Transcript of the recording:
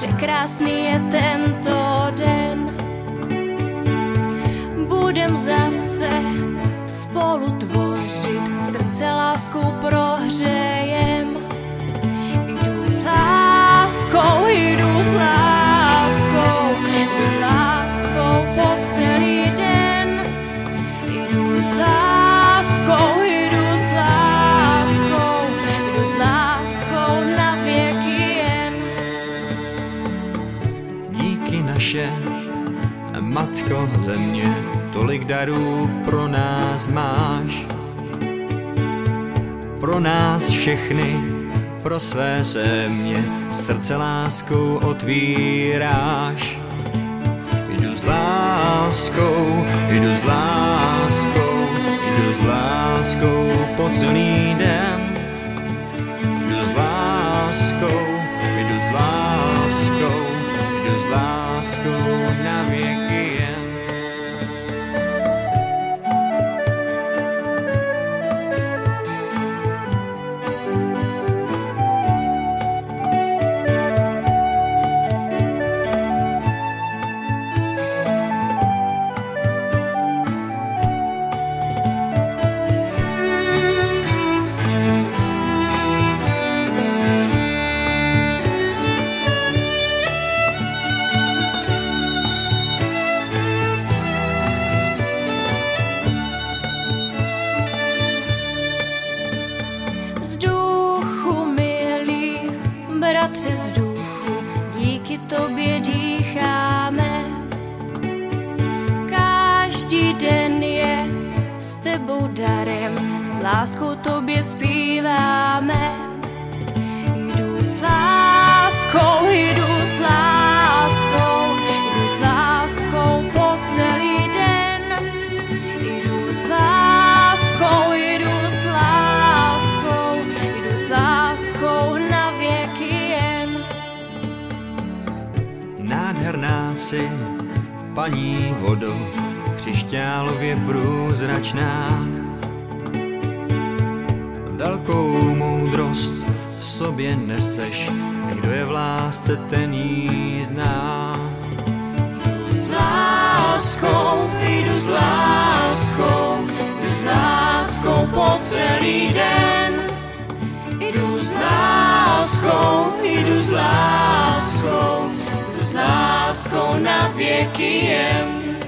překrásný je tento den. Budem zase spolu tvořit, srdce láskou prohřejem. Naše, Matko země, tolik darů pro nás máš. Pro nás všechny, pro své země, srdce láskou otvíráš. Jdu s láskou, jdu s láskou, jdu s láskou po celý den. Bratře z duchu, díky tobě dýcháme. Každý den je s tebou darem, s láskou tobě zpíváme. Si, paní vodo, křišťálově průzračná. Velkou moudrost v sobě neseš, kdo je v lásce, ten jí zná. S láskou, jdu s láskou, jdu s láskou po celý den. Jdu s láskou, jdu s láskou na wieki jem.